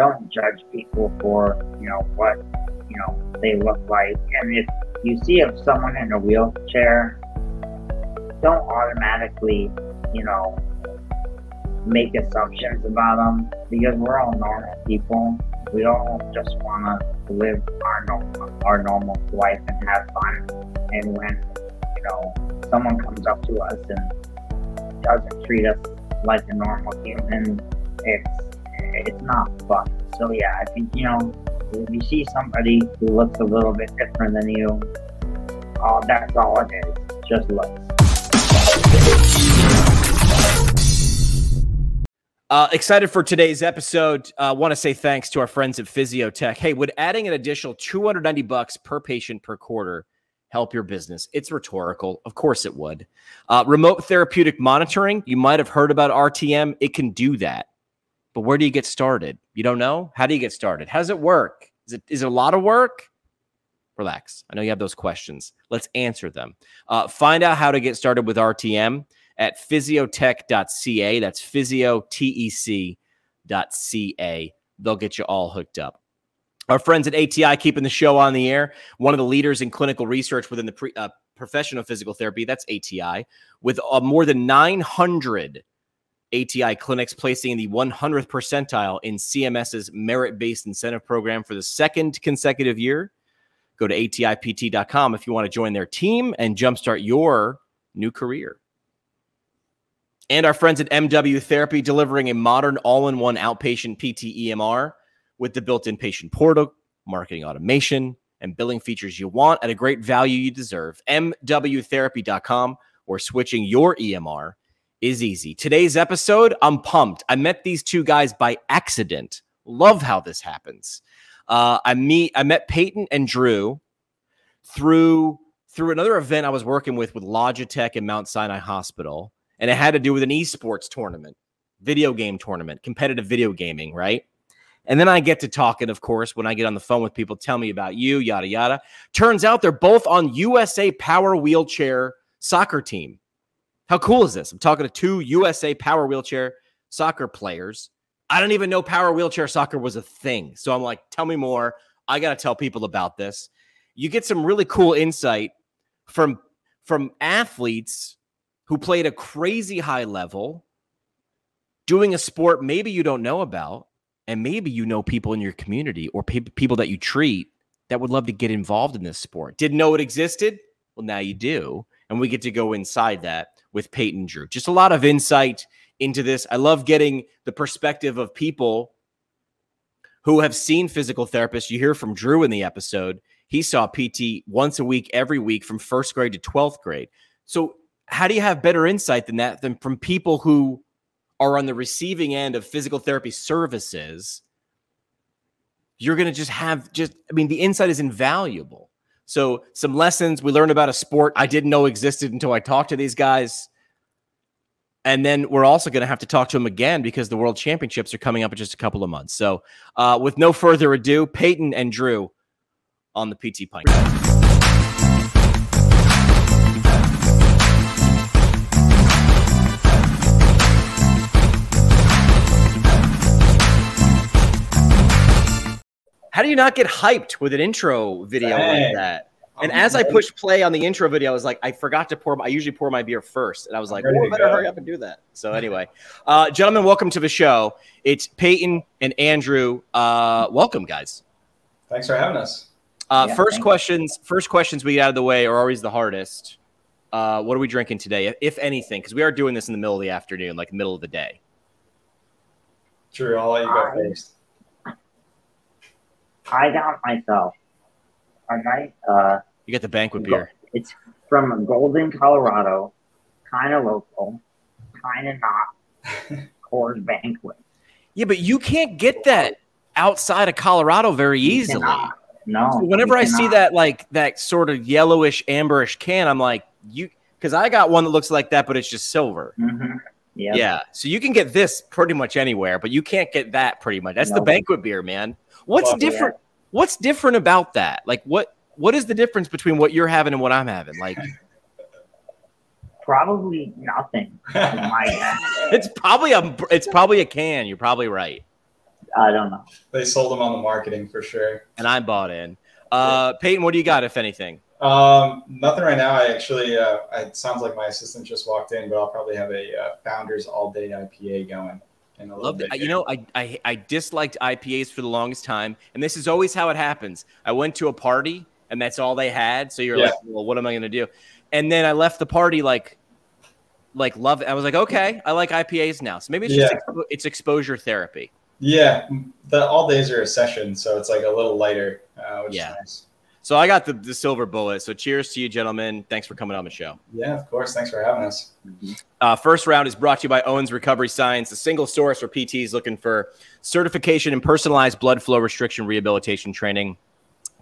don't judge people for you know what you know they look like, and if you see if someone in a wheelchair, don't automatically you know make assumptions about them because we're all normal people. We all just want to live our normal, our normal life and have fun. And when you know someone comes up to us and doesn't treat us like a normal human, it's it's not fun. So yeah, I think you know if you see somebody who looks a little bit different than you, oh, that's all it is. Just looks. Uh, excited for today's episode. Uh, Want to say thanks to our friends at Physiotech. Hey, would adding an additional 290 bucks per patient per quarter help your business? It's rhetorical. Of course it would. Uh, remote therapeutic monitoring. You might have heard about RTM. It can do that. But where do you get started? You don't know? How do you get started? How does it work? Is it is it a lot of work? Relax. I know you have those questions. Let's answer them. Uh, find out how to get started with RTM at physiotech.ca. That's physiotech.ca. They'll get you all hooked up. Our friends at ATI keeping the show on the air. One of the leaders in clinical research within the pre, uh, professional physical therapy. That's ATI, with uh, more than 900 ATI clinics placing in the 100th percentile in CMS's merit based incentive program for the second consecutive year. Go to atipt.com if you want to join their team and jumpstart your new career. And our friends at MW Therapy delivering a modern all in one outpatient PT EMR with the built in patient portal, marketing automation, and billing features you want at a great value you deserve. MWtherapy.com or switching your EMR is easy. Today's episode, I'm pumped. I met these two guys by accident. Love how this happens. Uh, I meet I met Peyton and Drew through through another event I was working with with Logitech and Mount Sinai Hospital, and it had to do with an esports tournament, video game tournament, competitive video gaming, right? And then I get to talking, of course, when I get on the phone with people, tell me about you, yada yada. Turns out they're both on USA Power Wheelchair soccer team. How cool is this? I'm talking to two USA Power Wheelchair soccer players. I don't even know Power Wheelchair soccer was a thing. So I'm like, tell me more. I got to tell people about this. You get some really cool insight from from athletes who played a crazy high level doing a sport maybe you don't know about and maybe you know people in your community or pe- people that you treat that would love to get involved in this sport. Didn't know it existed? Well, now you do. And we get to go inside that with Peyton Drew. Just a lot of insight into this. I love getting the perspective of people who have seen physical therapists. You hear from Drew in the episode. He saw PT once a week, every week from first grade to 12th grade. So, how do you have better insight than that than from people who are on the receiving end of physical therapy services? You're going to just have just, I mean, the insight is invaluable. So, some lessons we learned about a sport I didn't know existed until I talked to these guys. And then we're also going to have to talk to them again because the world championships are coming up in just a couple of months. So, uh, with no further ado, Peyton and Drew on the PT Pint. How do you not get hyped with an intro video Dang. like that? And as I pushed play on the intro video, I was like, I forgot to pour. My, I usually pour my beer first, and I was like, oh, I better hurry up and do that. So anyway, uh, gentlemen, welcome to the show. It's Peyton and Andrew. Uh, welcome, guys. Thanks for having us. Uh, yeah, first questions. You. First questions we get out of the way are always the hardest. Uh, what are we drinking today, if anything? Because we are doing this in the middle of the afternoon, like middle of the day. True. I'll let you go first. I got myself a night. Uh, you got the banquet beer. It's from Golden, Colorado, kind of local, kind of not. Coors Banquet. Yeah, but you can't get that outside of Colorado very easily. No. So whenever I see that like that sort of yellowish amberish can, I'm like, you because I got one that looks like that, but it's just silver. Mm-hmm. Yep. Yeah. So you can get this pretty much anywhere, but you can't get that pretty much. That's the banquet beer, man. What's different? What's different about that? Like what what is the difference between what you're having and what I'm having? Like probably nothing. it's probably a it's probably a can. You're probably right. I don't know. They sold them on the marketing for sure. And I bought in. Uh, Peyton, what do you got, if anything? Um, nothing right now. I actually, uh, it sounds like my assistant just walked in, but I'll probably have a uh, Founders All Day IPA going. In a Love little that. bit You know, I, I I disliked IPAs for the longest time, and this is always how it happens. I went to a party, and that's all they had. So you're Yeah. like, well, what am I going to do? And then I left the party like, like love. I was like, okay, I like IPAs now. So maybe it's just expo- it's exposure therapy. Yeah, the all days are a session, so it's like a little lighter, uh, which Yeah. is nice. So I got the, the silver bullet. So cheers to you, gentlemen. Thanks for coming on the show. Yeah, of course. Thanks for having us. Uh, first round is brought to you by Owens Recovery Science, a single source for PTs looking for certification and personalized blood flow restriction rehabilitation training.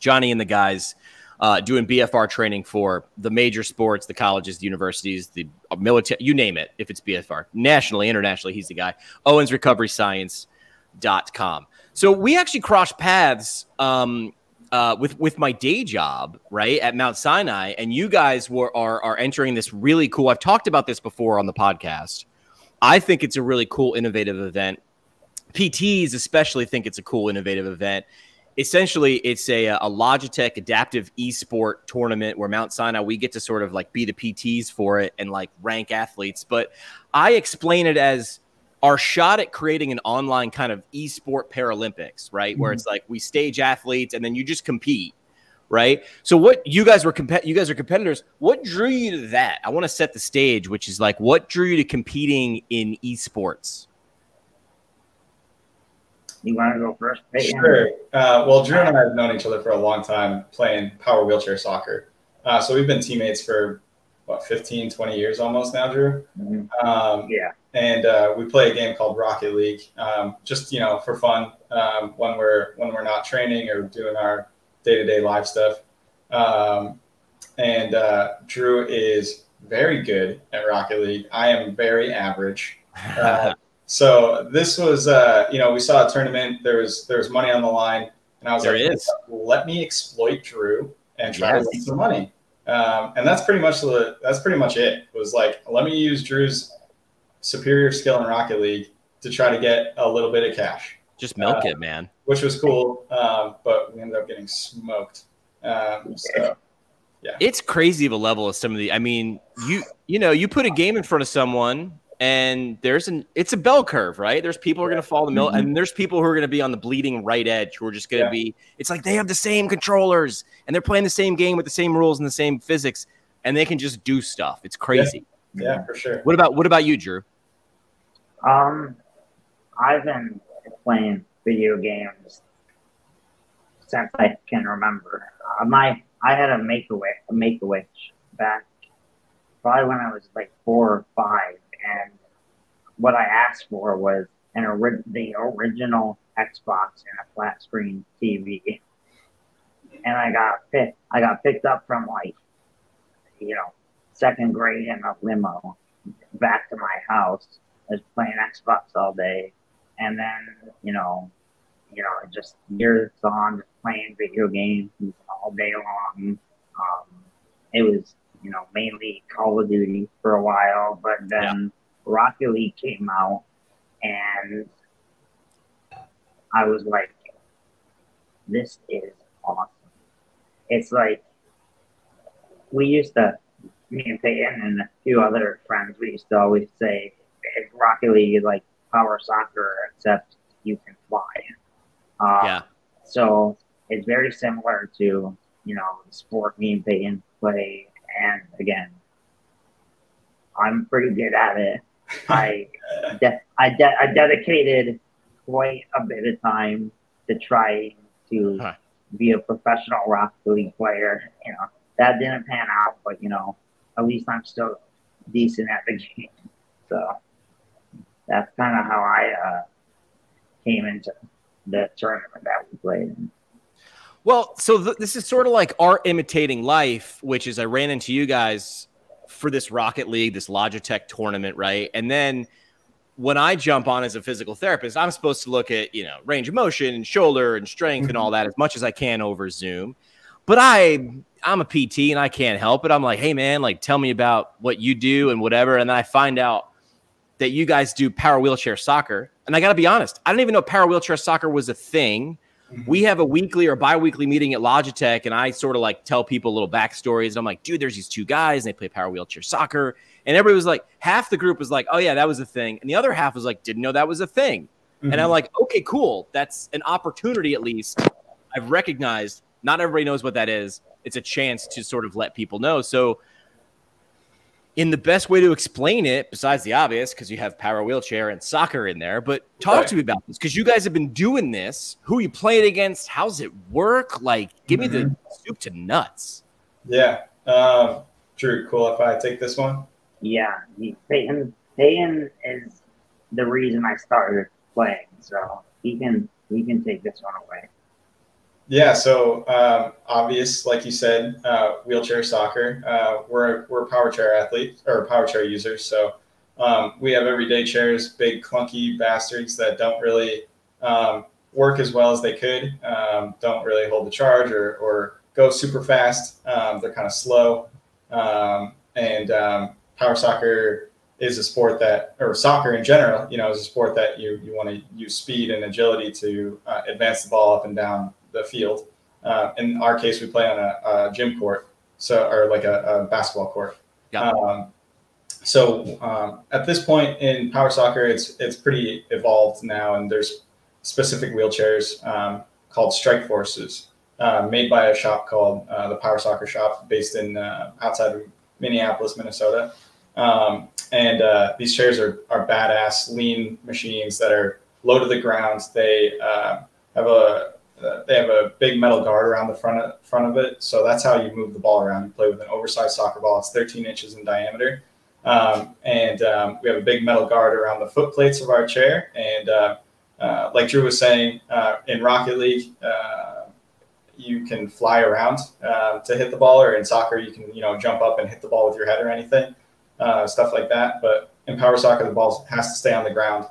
Johnny and the guys uh, doing BFR training for the major sports, the colleges, the universities, the military, you name it, if it's BFR. Nationally, internationally, he's the guy. Owens Recovery Science.com. So we actually crossed paths um, uh, with with my day job, right at Mount Sinai, and you guys were are are entering this really cool. I've talked about this before on the podcast. I think it's a really cool, innovative event. PTs especially think it's a cool, innovative event. Essentially, it's a a Logitech adaptive esport tournament where Mount Sinai we get to sort of like be the PTs for it and like rank athletes. But I explain it as our shot at creating an online kind of esport Paralympics, right? Where it's like we stage athletes and then you just compete, right? So what you guys were comp- you guys are competitors. What drew you to that? I want to set the stage, which is like what drew you to competing in esports? You want to go first? Peyton? Sure. Uh, well, Drew and I have known each other for a long time playing power wheelchair soccer. Uh, so we've been teammates for what 15, 20 years almost now, Drew. Mhm. Um, Yeah. and uh, we play a game called Rocket League, um, just you know for fun um, when we're when we're not training or doing our day to day live stuff. Um, and uh, Drew is very good at Rocket League. I am very average. Uh, so this was, uh, you know, we saw a tournament. There was there was money on the line, and I was There like, is. let me exploit Drew and try Yes. to win some money. Um, and that's pretty much the that's pretty much it. It was like let me use Drew's superior skill in Rocket League to try to get a little bit of cash, just milk Uh, it, man. which was cool. Um, but we ended up getting smoked. Um, so It's crazy the level of some of the. I mean, you you know, you put a game in front of someone, and there's an it's a bell curve, right? There's people who are going to follow the mill, Mhm. and there's people who are going to be on the bleeding right edge who are just going to Yeah. be. It's like they have the same controllers and they're playing the same game with the same rules and the same physics, and they can just do stuff. It's crazy. yeah, for sure. What about what about you, Drew? Um, I've been playing video games since I can remember. Uh, my I had a make a wish, a make a wish back probably when I was like four or five, and what I asked for was an ori- the original Xbox and a flat screen TV, and I got picked. I got picked up from like, you know, second grade in a limo back to my house. I was playing Xbox all day, and then you know, you know, just years on, just playing video games all day long. Um, it was you know mainly Call of Duty for a while, but then Rocket League came out, and I was like, this is awesome. It's like we used to me and Peyton and a few other friends, we used to always say "Hey, Rocket League is like power soccer, except you can fly. Uh, yeah, So it's very similar to you know the sport me and Peyton play, and again, I'm pretty good at it. I de- I, de- I dedicated quite a bit of time to trying to Huh. be a professional Rocket League player. You know that didn't pan out, but you know at least I'm still decent at the game. So that's kind of how I uh, came into the tournament that we played. in. Well, so th- this is sort of like art imitating life, which is I ran into you guys for this Rocket League, this Logitech tournament, right? And then when I jump on as a physical therapist, I'm supposed to look at, you know, range of motion and shoulder and strength and all mm-hmm. that as much as I can over Zoom. But I I'm a PT and I can't help it. I'm like, "Hey man, like tell me about what you do and whatever." And then I find out that you guys do power wheelchair soccer. And I got to be honest, I didn't even know power wheelchair soccer was a thing. We have a weekly or bi-weekly meeting at Logitech, and I sort of like tell people little backstories. And I'm like, dude, there's these two guys, and they play power wheelchair soccer. And everybody was like, half the group was like, oh yeah, that was a thing, and the other half was like, didn't know that was a thing. Mm-hmm. And I'm mm-hmm. like, okay, cool. That's an opportunity at least. I've recognized not everybody knows what that is. It's a chance to sort of let people know. So in the best way to explain it, besides the obvious, because you have power wheelchair and soccer in there. But talk right. to me about this because you guys have been doing this. Who you playing against? How's it work? Like, give mm-hmm. me the mm-hmm. soup to nuts. Yeah, um, Drew. Cool if I take this one. Yeah, Peyton. Peyton is the reason I started playing, so he can he can take this one away. Yeah, so um, obvious, like you said, uh, wheelchair soccer. Uh, we're we're power chair athletes or power chair users, so um, we have everyday chairs, big clunky bastards that don't really um, work as well as they could. Um, don't really hold the charge or or go super fast. Um, they're kind of slow, um, and power soccer is a sport that, or soccer in general, you know, is a sport that you you want to use speed and agility to uh, advance the ball up and down the field. Uh, in our case, we play on a, a gym court, so or like a, a basketball court. Yeah. Um, so um, at this point in power soccer, it's it's pretty evolved now, and there's specific wheelchairs um, called Strike Forces, uh, made by a shop called uh, the Power Soccer Shop, based in uh, outside of Minneapolis, Minnesota. Um, and uh, these chairs are are badass, lean machines that are low to the ground. They uh, have a uh, they have a big metal guard around the front of, front of it. So that's how you move the ball around. You play with an oversized soccer ball. It's 13 inches in diameter. Um, and um, we have a big metal guard around the foot plates of our chair. And uh, uh, like Drew was saying, uh, in Rocket League, uh, you can fly around to hit the ball, or in soccer, you can you know jump up and hit the ball with your head or anything, stuff like that. But in power soccer, the ball has to stay on the ground.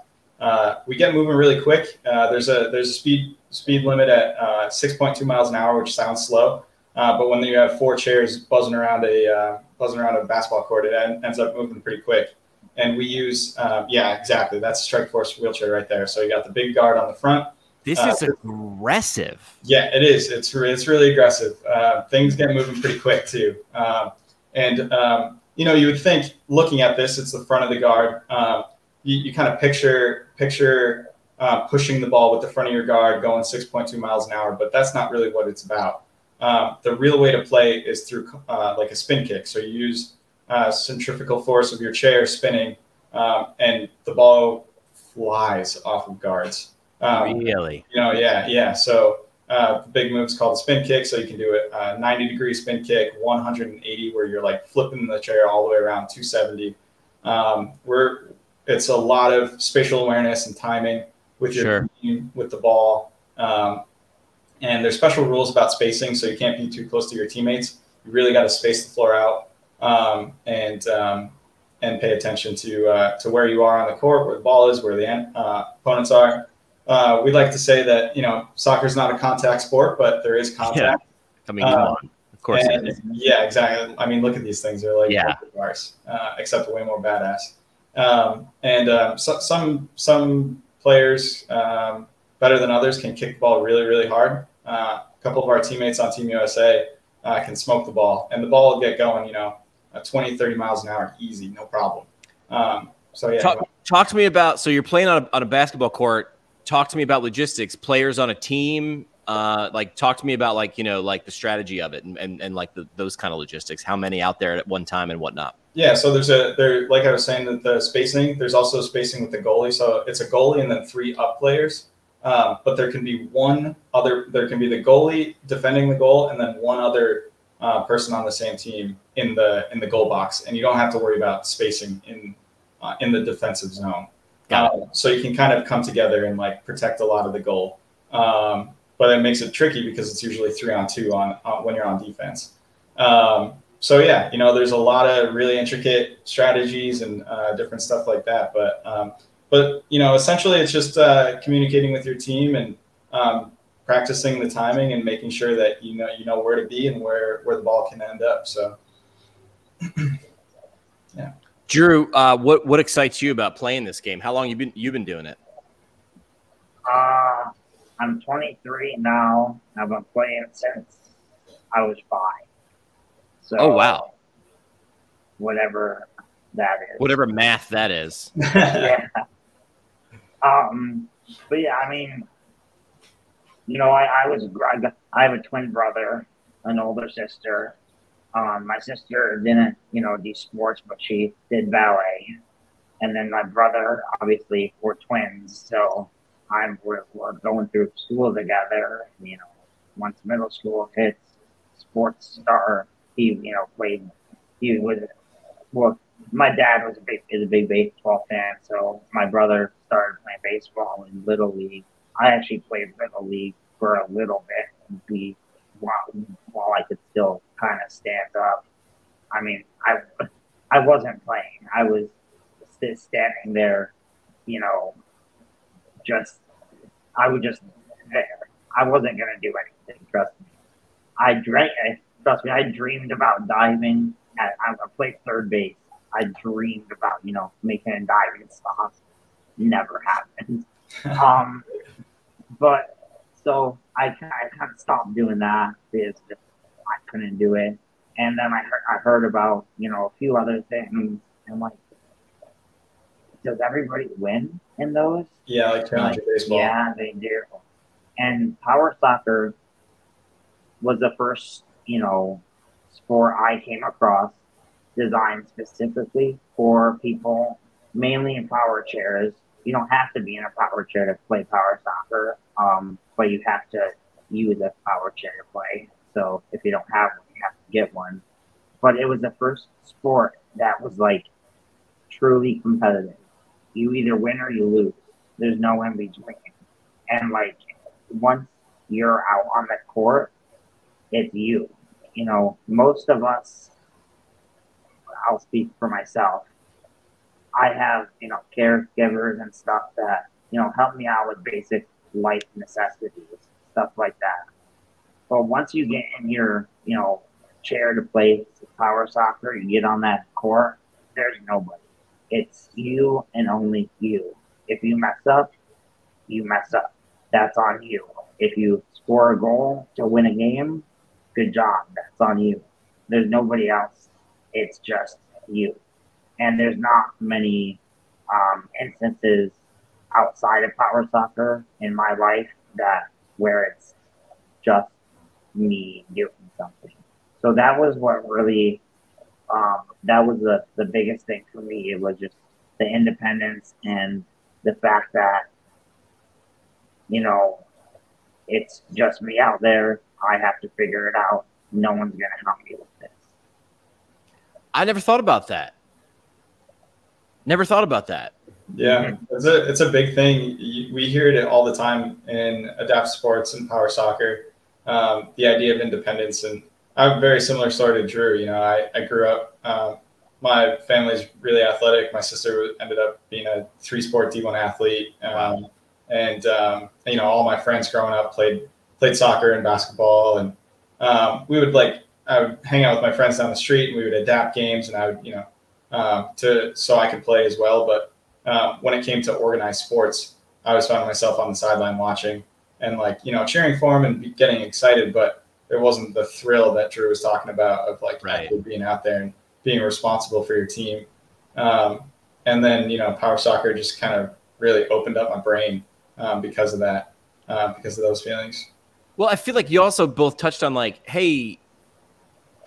we get moving really quick. there's a there's a speed speed limit at uh, 6.2 miles an hour, which sounds slow. Uh, but when you have four chairs buzzing around a uh, buzzing around a basketball court, it en- ends up moving pretty quick. And we use, um, yeah, exactly. That's Strike Force wheelchair right there. So you got the big guard on the front. This uh, is aggressive. Yeah, it is. It's re- it's really aggressive. Uh, things get moving pretty quick too. Um, and um, you know, you would think looking at this, it's the front of the guard. Um, you, you kind of picture picture uh, pushing the ball with the front of your guard, going 6.2 miles an hour, but that's not really what it's about. Um, the real way to play is through uh, like a spin kick. So you use uh, centrifugal force of your chair spinning, um, and the ball flies off of guards. Um, really? You know, yeah, yeah. So uh, the big move is called the spin kick. So you can do it uh, 90 degree spin kick, 180, where you're like flipping the chair all the way around 270. Um, we're it's a lot of spatial awareness and timing with your sure. team, with the ball. Um, and there's special rules about spacing, so you can't be too close to your teammates. You really got to space the floor out um, and um, and pay attention to uh, to where you are on the court, where the ball is, where the uh, opponents are. Uh, we like to say that you know soccer is not a contact sport, but there is contact. Yeah. I mean, come uh, on. Of course. And, yeah, exactly. I mean, look at these things. They're like yeah. bars, uh, except way more badass. Um, and um, so, some some players um, better than others can kick the ball really, really hard. Uh, a couple of our teammates on Team USA uh, can smoke the ball, and the ball will get going, you know, 20, 30 miles an hour, easy, no problem. Um, so, yeah. Talk, talk, to me about so you're playing on a, on a basketball court. Talk to me about logistics, players on a team. Uh, like, talk to me about like you know like the strategy of it and and, and like the, those kind of logistics. How many out there at one time and whatnot. Yeah, so there's a there like I was saying that the spacing. There's also spacing with the goalie. So it's a goalie and then three up players. Um, but there can be one other. There can be the goalie defending the goal, and then one other uh, person on the same team in the in the goal box, and you don't have to worry about spacing in uh, in the defensive zone. Um, so you can kind of come together and like protect a lot of the goal. Um, but it makes it tricky because it's usually three on two on, on when you're on defense. Um, so yeah, you know, there's a lot of really intricate strategies and uh, different stuff like that. But um, but you know, essentially, it's just uh, communicating with your team and um, practicing the timing and making sure that you know you know where to be and where where the ball can end up. So yeah. Drew, uh, what what excites you about playing this game? How long you been you been doing it? Uh, I'm 23 now. I've been playing since I was five. So, Oh, wow. Whatever that is. Whatever math that is. yeah. Um, but yeah, I mean, you know, I, I was I, have a twin brother, an older sister. Um, my sister didn't, you know, do sports, but she did ballet. And then my brother, obviously, we're twins, so I'm we're, we're going through school together. You know, once middle school hits, sports star. He, you know, played. He was well. My dad was a big is a big baseball fan, so my brother started playing baseball in little league. I actually played little league for a little bit, be while while I could still kind of stand up. I mean, I I wasn't playing. I was just standing there, you know, just I was just there. I wasn't gonna do anything. Trust me. I dreamed. Trust me. I dreamed about diving. At, I played third base. I dreamed about you know making a diving stop. Never happened. um, but so I I kind of stopped doing that because I couldn't do it. And then I heard I heard about you know a few other things. And like, does everybody win in those? yeah, like 200 baseball. Yeah, they do. And power soccer was the first, you know, sport I came across designed specifically for people, mainly in power chairs. You don't have to be in a power chair to play power soccer, um, but you have to use a power chair to play. So if you don't have one, you have to get one. But it was the first sport that was like truly competitive. You either win or you lose. There's no in between. And like once you're out on the court, it's you. You know, most of us, I'll speak for myself. I have, you know, caregivers and stuff that, you know, help me out with basic life necessities, stuff like that. But once you get in your, you know, chair to play power soccer, you get on that court, there's nobody. It's you and only you. If you mess up, you mess up. That's on you. If you score a goal to win a game, good job. That's on you. There's nobody else. It's just you. And there's not many um, instances outside of power soccer in my life that where it's just me doing something. So that was what really um, that was the, the biggest thing for me. It was just the independence and the fact that you know it's just me out there. I have to figure it out. No one's gonna help me with this. I never thought about that. Never thought about that. Yeah, it's a it's a big thing. We hear it all the time in adapt sports and power soccer. Um, the idea of independence, and I have a very similar story to Drew. You know, I, I grew up. Um, my family's really athletic. My sister ended up being a three sport D one athlete, um, and um, you know, all my friends growing up played played soccer and basketball, and um, we would like I would hang out with my friends down the street, and we would adapt games, and I would you know um, to so I could play as well, but um, when it came to organized sports, I was finding myself on the sideline watching and like you know cheering for him and be- getting excited, but there wasn't the thrill that Drew was talking about of like Right. being out there and being responsible for your team. Um, and then you know power soccer just kind of really opened up my brain um, because of that, uh, because of those feelings. Well, I feel like you also both touched on like, hey,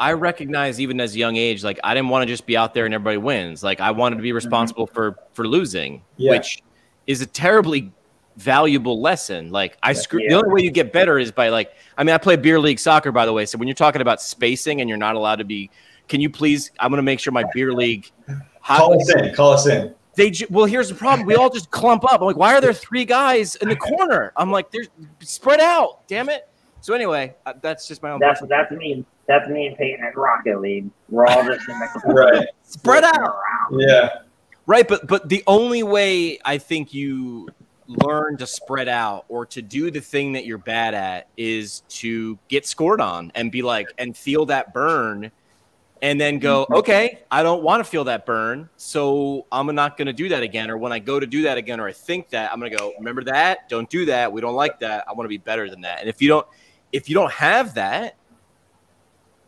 I recognize even as a young age, like I didn't want to just be out there and everybody wins. Like I wanted to be mm-hmm. responsible for for losing, Yeah. which is a terribly valuable lesson. Like I screw the only way you get better is by like I mean I play beer league soccer by the way. So when you're talking about spacing and you're not allowed to be, can you please? I'm gonna make sure my beer league. Call us in. Call us in. They ju- well, here's the problem. We all just clump up. I'm like, why are there three guys in the corner? I'm like, they're spread out. Damn it. So anyway, uh, that's just my own. That's personal- that's me. That's me and Peyton at Rocket League. We're all just in the corner Right. spread out. around. Yeah. Right, but but the only way I think you learn to spread out or to do the thing that you're bad at is to get scored on and be like and feel that burn and then go, mm-hmm. okay, I don't want to feel that burn, so I'm not going to do that again. Or when I go to do that again, or I think that, I'm going to go, remember that? Don't do that. We don't like that. I want to be better than that. And if you don't, if you don't have that,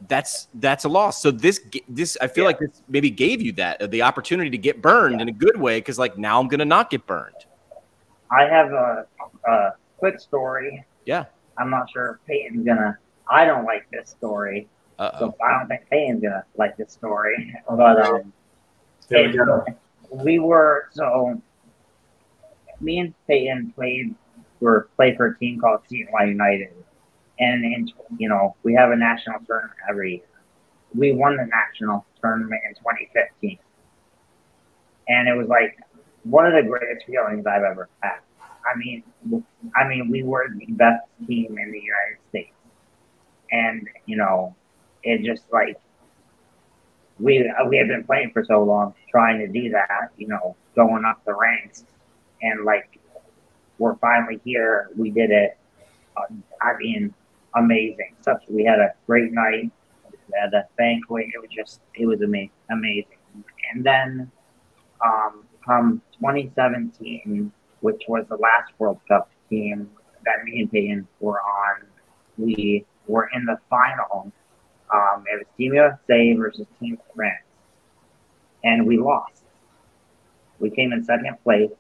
that's that's a loss. So this this I feel yeah. like this maybe gave you that the opportunity to get burned yeah. in a good way because like now I'm gonna not get burned. I have a, a quick story. Yeah. I'm not sure if Peyton's gonna. I don't like this story, Uh-oh. so I don't think Peyton's gonna like this story. But um, we, we were so me and Peyton played were played for a team called CNY United, and in, you know we have a national tournament every year. We won the national tournament in 2015, and it was like one of the greatest feelings I've ever had. I mean, I mean, we were the best team in the United States, and you know, it just like we we have been playing for so long, trying to do that, you know, going up the ranks, and like we're finally here. We did it. Uh, I mean, amazing. Such we had a great night. We had a banquet. It was just it was amazing, amazing. And then, um, come 2017 which was the last World Cup team that me and Peyton were on. We were in the final. Um, it was Team USA versus Team France, and we lost. We came in second place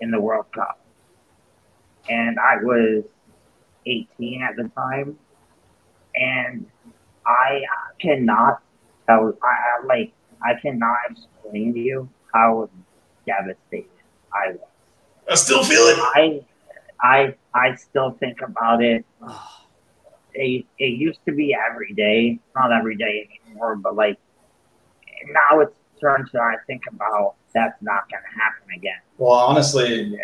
in the World Cup, and I was 18 at the time, and I cannot tell. I like I cannot explain to you how devastated I was. I still feel it. I, I, I still think about it. It, it used to be every day, not every day anymore, but like now it's turned to I think about that's not going to happen again. Well, honestly,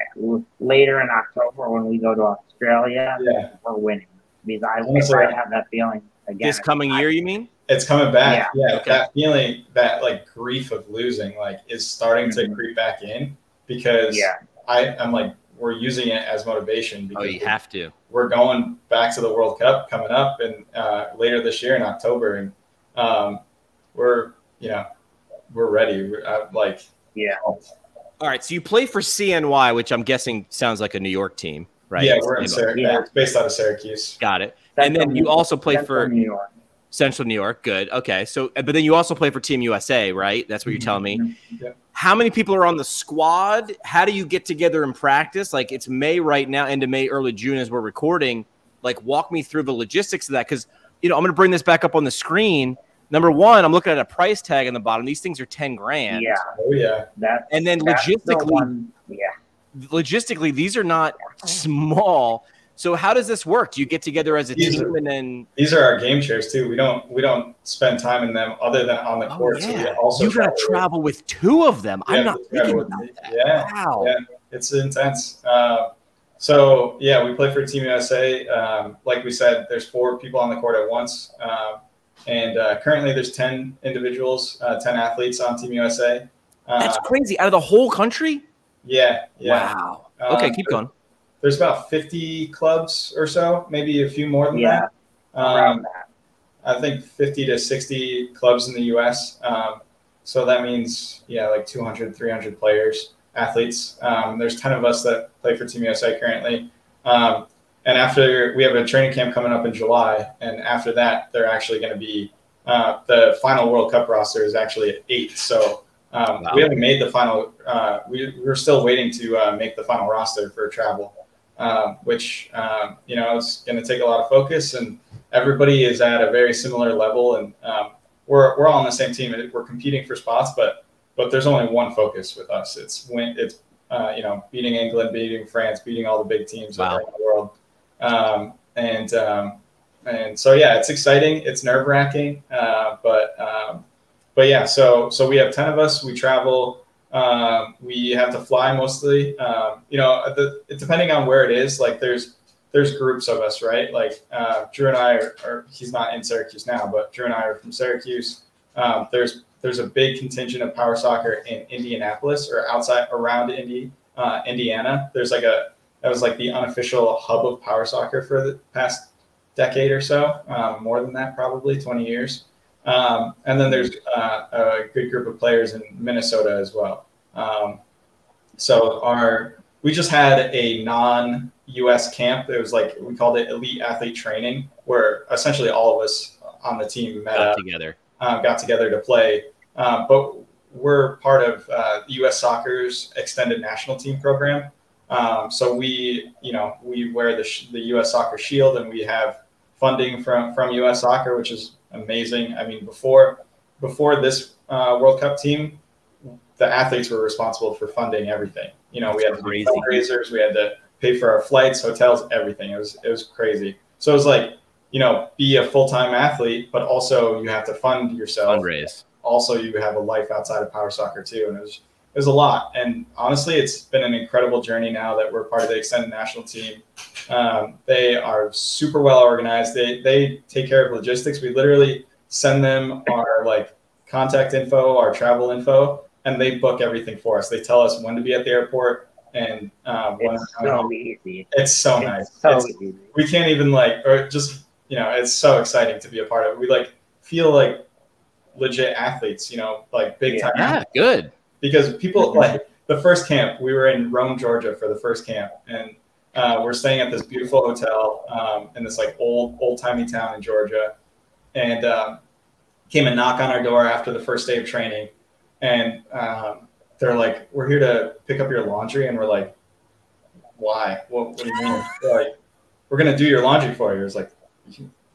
later in October when we go to Australia, yeah. we're winning because I, honestly, I have that feeling again. This coming year, you mean? It's coming back. Yeah, yeah okay. that feeling, that like grief of losing, like is starting mm-hmm. to creep back in because yeah. I, I'm like, we're using it as motivation. Because oh, you have to. We're going back to the World Cup coming up and uh, later this year in October, and um, we're you know we're ready. We're, uh, like yeah. All right, so you play for CNY, which I'm guessing sounds like a New York team, right? Yeah, we're in Syracuse. Yeah. Based out of Syracuse. Got it. and then you also play for New York. Central New York. Good. Okay. So, but then you also play for Team USA, right? That's what you're telling me. Mm-hmm. Yeah how many people are on the squad? How do you get together and practice? Like it's May right now, end of May, early June as we're recording. Like walk me through the logistics of that because you know I'm going to bring this back up on the screen. Number one, I'm looking at a price tag on the bottom. These things are ten grand. Yeah. Oh yeah. That. And then logistically, yeah. Logistically, these are not small. So how does this work? Do you get together as a these team are, and then these are our game chairs too. We don't we don't spend time in them other than on the oh, court. Yeah. So also you got to travel with two of them. I'm not thinking about that. Yeah, wow. yeah, it's intense. Uh, so yeah, we play for Team USA. Um, like we said, there's four people on the court at once, uh, and uh, currently there's ten individuals, uh, ten athletes on Team USA. That's uh, crazy. Out of the whole country. Yeah. Yeah. Wow. Okay, um, keep going there's about 50 clubs or so, maybe a few more than yeah, that. Um, that. I think 50 to 60 clubs in the U.S. Um, so that means, yeah, like 200, 300 players, athletes. Um, there's 10 of us that play for Team USA currently. Um, and after we have a training camp coming up in July, and after that, they're actually going to be uh, the final World Cup roster is actually at eight. So um, wow. we haven't made the final. Uh, we, we're still waiting to uh, make the final roster for travel um, which um, you know is going to take a lot of focus. And everybody is at a very similar level, and um, we're we're all on the same team. We're competing for spots, but but there's only one focus with us. It's win. It's uh, you know beating England, beating France, beating all the big teams wow. around the world. Um, and um, and so yeah, it's exciting. It's nerve wracking, uh, but um, but yeah. So so we have ten of us. We travel. Um, we have to fly mostly. Um, you know, the, depending on where it is, like there's there's groups of us, right? Like uh, Drew and I are, are, he's not in Syracuse now, but Drew and I are from Syracuse. Um, there's there's a big contingent of power soccer in Indianapolis or outside around Indy, uh, Indiana. There's like a that was like the unofficial hub of power soccer for the past decade or so, um, more than that, probably 20 years. Um, and then there's uh, a good group of players in Minnesota as well. Um, so our we just had a non US camp. It was like we called it elite athlete training, where essentially all of us on the team met Got up, together. um, got together to play. Um, but we're part of uh, U.S. Soccer's extended national team program. Um, so we, you know, we wear the, sh- the U.S. Soccer shield, and we have funding from from U.S. Soccer, which is amazing. I mean, before before this uh, World Cup team, the athletes were responsible for funding everything. You know, we had to Crazy. fundraisers, we had to pay for our flights, hotels, everything. It was it was crazy. So it was like, you know, be a full time athlete, but also you have to fund yourself Fundraise. also you have a life outside of power soccer too and it was it was a lot and honestly it's been an incredible journey now that we're part of the extended national team um, they are super well organized. They they take care of logistics. We literally send them our like contact info our travel info and they book everything for us. They tell us when to be at the airport and uh, when It's so easy. it's so It's nice. so It's- easy. we can't even like or just you know it's so exciting to be a part of we like feel like legit athletes you know like big time Yeah, good. because people like the first camp we were in rome georgia for the first camp and uh, we're staying at this beautiful hotel um, in this like old old timey town in georgia. And um, came and knock on our door after the first day of training. And um, they're like we're here to pick up your laundry. And we're like why? What, what do you mean? They're like we're gonna do your laundry for you. It's like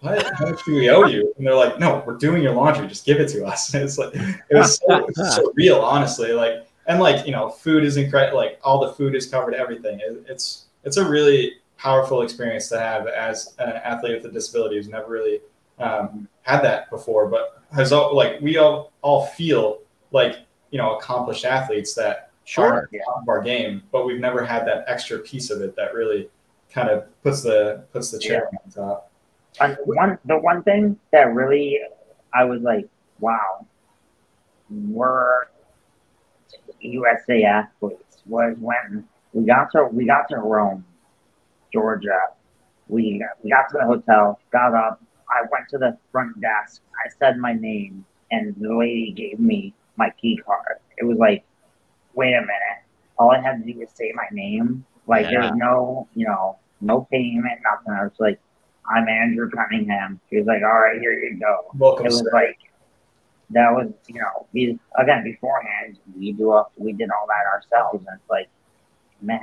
what? How much do we owe you? And they're like no we're doing your laundry. Just give it to us. It's like it was so, so real honestly. Like and like you know food is incredible like all the food is covered everything. It, it's it's a really powerful experience to have as an athlete with a disability who's never really um, had that before but has all like we all all feel like you know accomplished athletes that Sure. are top of our game but we've never had that extra piece of it that really kind of puts the puts the cherry on top And one the one thing that really I was like, wow, we're USA athletes was when we got to we got to Rome, Georgia. We got, we got to the hotel, got up. I went to the front desk. I said my name, and the lady gave me my key card. It was like, wait a minute. All I had to do was say my name. Like Yeah. there's no, you know, no payment, nothing. I was like, I'm Andrew Cunningham. She was like, all right, here you go. welcome It was sir. like that was, you know, we, again beforehand we do up, we did all that ourselves, and it's like, man,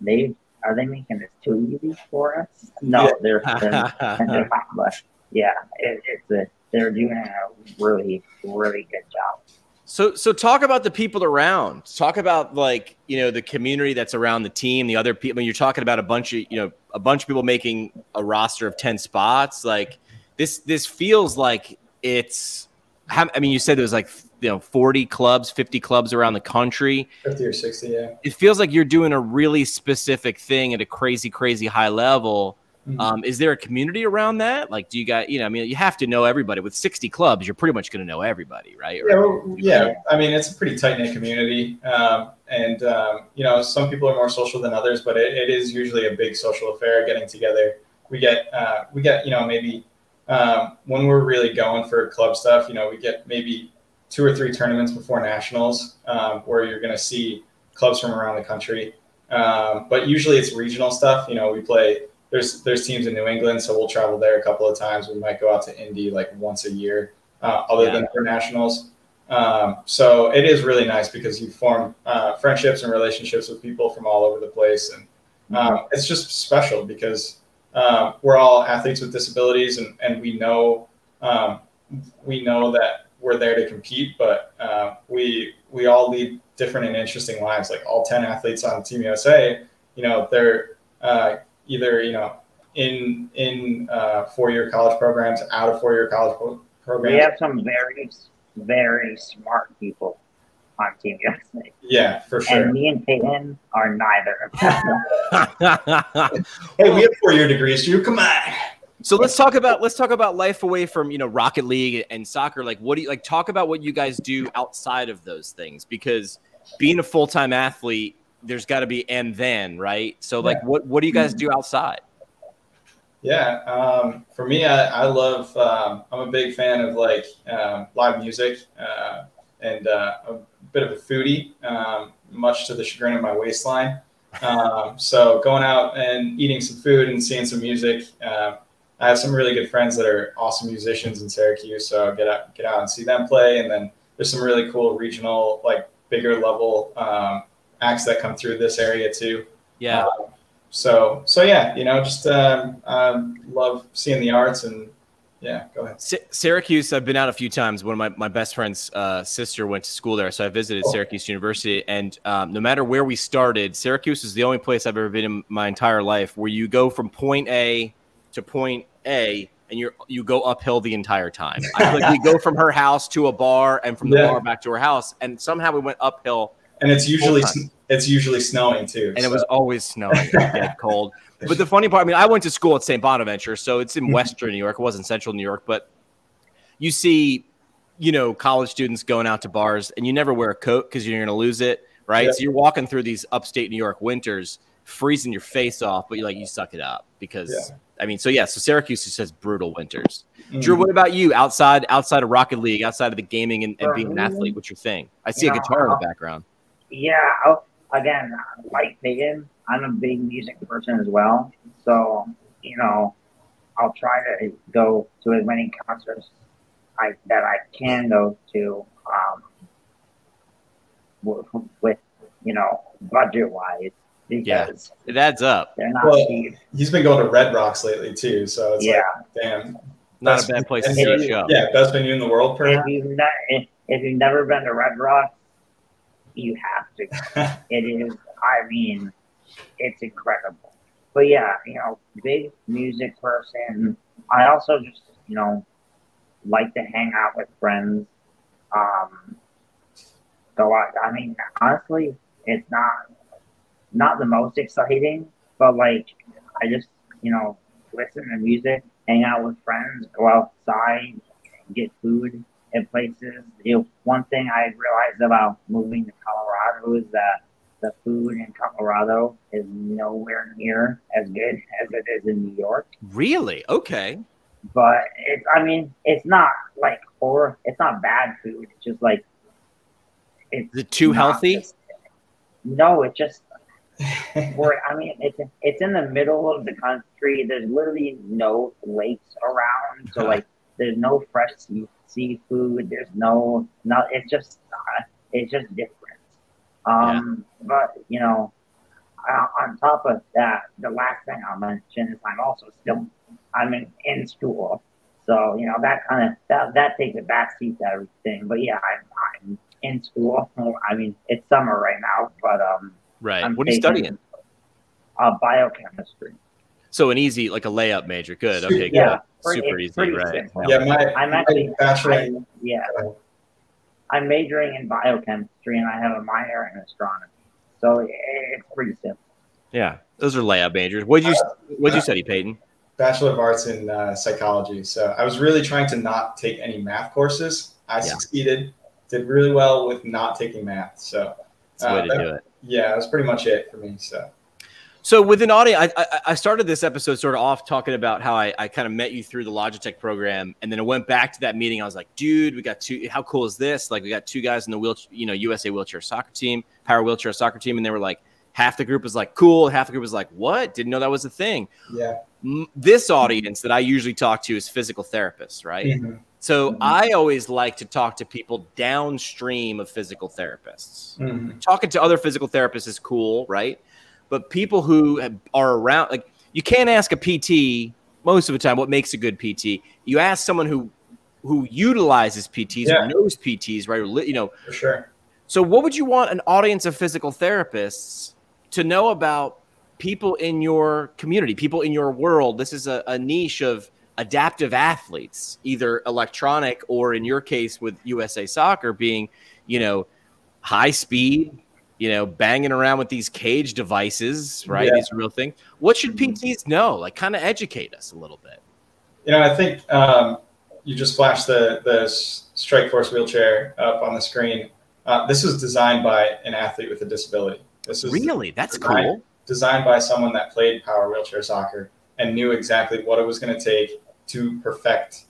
they are they making this too easy for us? No, they're, they're, they're not, but yeah, it, it's a, they're doing a really, really good job. So, so talk about the people around. Talk about like you know the community that's around the team, the other people. I mean, you're talking about a bunch of you know a bunch of people making a roster of ten spots. Like this, this feels like it's. I mean, you said there was like you know 40 clubs, 50 clubs around the country. 50 or 60 yeah It feels like you're doing a really specific thing at a crazy, crazy high level. Mhm. Um, is there a community around that? Like, do you got, you know, I mean, you have to know everybody. With 60 clubs, you're pretty much going to know everybody, right? Yeah, well, yeah. I mean, it's a pretty tight knit community, um, and um, you know, some people are more social than others, but it, it is usually a big social affair. Getting together, we get uh, we get you know maybe um, when we're really going for club stuff, you know, we get maybe two or three tournaments before nationals um, where you're going to see clubs from around the country. Um, but usually it's regional stuff. You know, we play. There's there's teams in New England, so we'll travel there a couple of times. We might go out to Indy like once a year, uh, other Yeah. than for nationals. Um, so it is really nice because you form uh, friendships and relationships with people from all over the place, and um, it's just special because um, we're all athletes with disabilities, and, and we know um, we know that we're there to compete, but uh, we we all lead different and interesting lives. Like all ten athletes on Team USA, you know, they're uh, either you know in in uh, four year college programs, out of four year college pro- We have some very, very smart people on Team USA, Yeah, for sure. and me and Peyton are neither. Hey, we have four year degrees, Drew. Come on. So let's talk about let's talk about life away from you know Rocket League and soccer. Like, what do you like? Talk about what you guys do outside of those things because being a full time athlete, there's got to be and then right. So like, Yeah. what what do you guys do outside? Yeah, um, for me, I, I love. Um, I'm a big fan of like um, live music, uh, and uh, a bit of a foodie, um, much to the chagrin of my waistline. Um, so going out and eating some food and seeing some music. I have some really good friends that are awesome musicians in Syracuse, so get out get out and see them play. And then there's some really cool regional, like bigger level um, acts that come through this area too. Yeah. Um, so so yeah, you know, just um, um, love seeing the arts and yeah, go ahead. S- Syracuse, I've been out a few times. One of my, my best friend's uh, sister went to school there, so I visited Oh. Syracuse University. And um, no matter where we started, Syracuse is the only place I've ever been in my entire life where you go from point A to point A, and you you go uphill the entire time. I like we go from her house to a bar, and from the Yeah. bar back to her house, and somehow we went uphill, And it's usually it's usually snowing too. and it was always snowing, dead cold. But the funny part, I mean, I went to school at St. Bonaventure, so it's in mm-hmm. Western New York. It wasn't Central New York, but you see, you know, college students going out to bars, and you never wear a coat because you're going to lose it, right? Yeah. So you're walking through these upstate New York winters, freezing your face off, but you like you suck it up because. Yeah. I mean, so yeah, so Syracuse just says brutal winters. Mhm. Drew, what about you? Outside, outside of Rocket League, outside of the gaming and, and being an athlete, what's your thing? I see a guitar in the background. Yeah, I'll, again, like Megan, I'm a big music person as well. So, you know, I'll try to go to as many concerts I, that I can go to um, with, with you know, budget wise Yeah. It adds up. not Well, cheap. He's been going to Red Rocks lately too, so it's Yeah. like, damn, Not Best- a bad place to and see a it- show. yeah, best venue in the world, If perhaps. you've, ne- if, if you've never been to Red Rocks, you have to. it is, I mean, it's incredible. But yeah, you know, big music person. I also just, you know, like to hang out with friends. Um, go out. I mean, honestly, it's not not the most exciting, but like, I just, you know, listen to music, hang out with friends, go outside, get food at places. You know, one thing I realized about moving to Colorado is that the food in Colorado is nowhere near as good as it is in New York. Really? Okay. But it's, I mean, it's not like horror. It's not bad food. It's just like it's Is it too healthy? just- no, it just where I mean, it's it's in the middle of the country. There's literally no lakes around, so like there's no fresh sea, seafood. There's no no. It's just uh, it's just different. Um, but you know, uh, on top of that, the last thing I'll mention is I'm also still I'm in, in school, so you know that kind of that that takes a backseat to everything. But yeah, I'm, I'm in school. I mean, it's summer right now, but um. Right. I'm what are you studying? Uh, biochemistry. So an easy, like a layup major. Good. Okay. Yeah, good. Super it's easy. Right. simple. yeah, my, I'm my actually, bachelor. I, yeah, I'm majoring in biochemistry and I have a minor in astronomy. So it's pretty simple. Yeah. Those are layup majors. What'd you What'd you study, Peyton? Bachelor of Arts in uh, Psychology. So I was really trying to not take any math courses. I Yeah. succeeded, did really well with not taking math. So That's the way Uh, to that- do it. Yeah, that's pretty much it for me. So So with an audience, I, I, started this episode sort of off talking about how I, I kind of met you through the Logitech program, and then I went back to that meeting. I was like, dude, we got two. How cool is this? Like, we got two guys in the wheelchair, you know, USA wheelchair soccer team, power wheelchair soccer team, and they were like, half the group was like, cool, half the group was like, what? Didn't know that was a thing. yeah, This audience that I usually talk to is physical therapists, right? Mhm. So Mhm. I always like to talk to people downstream of physical therapists Mhm. talking to other physical therapists is cool, right? But people who are around, like you can't ask a PT most of the time what makes a good PT. You ask someone who who utilizes PTs, Yeah. who knows PTs, right? Or, you know, for sure. so what would you want an audience of physical therapists to know about people in your community, people in your world? This is a, a niche of adaptive athletes, either electronic or in your case with USA Soccer being, you know, high speed, you know, banging around with these cage devices, right? Yeah. These real thing. What should Mhm. PTs know? Like kind of educate us a little bit. You know, I think um, you just flashed the the Strike Force wheelchair up on the screen. Uh, this was designed by an athlete with a disability. This is Really? That's Right. cool. designed by someone that played power wheelchair soccer and knew exactly what it was going to take to perfect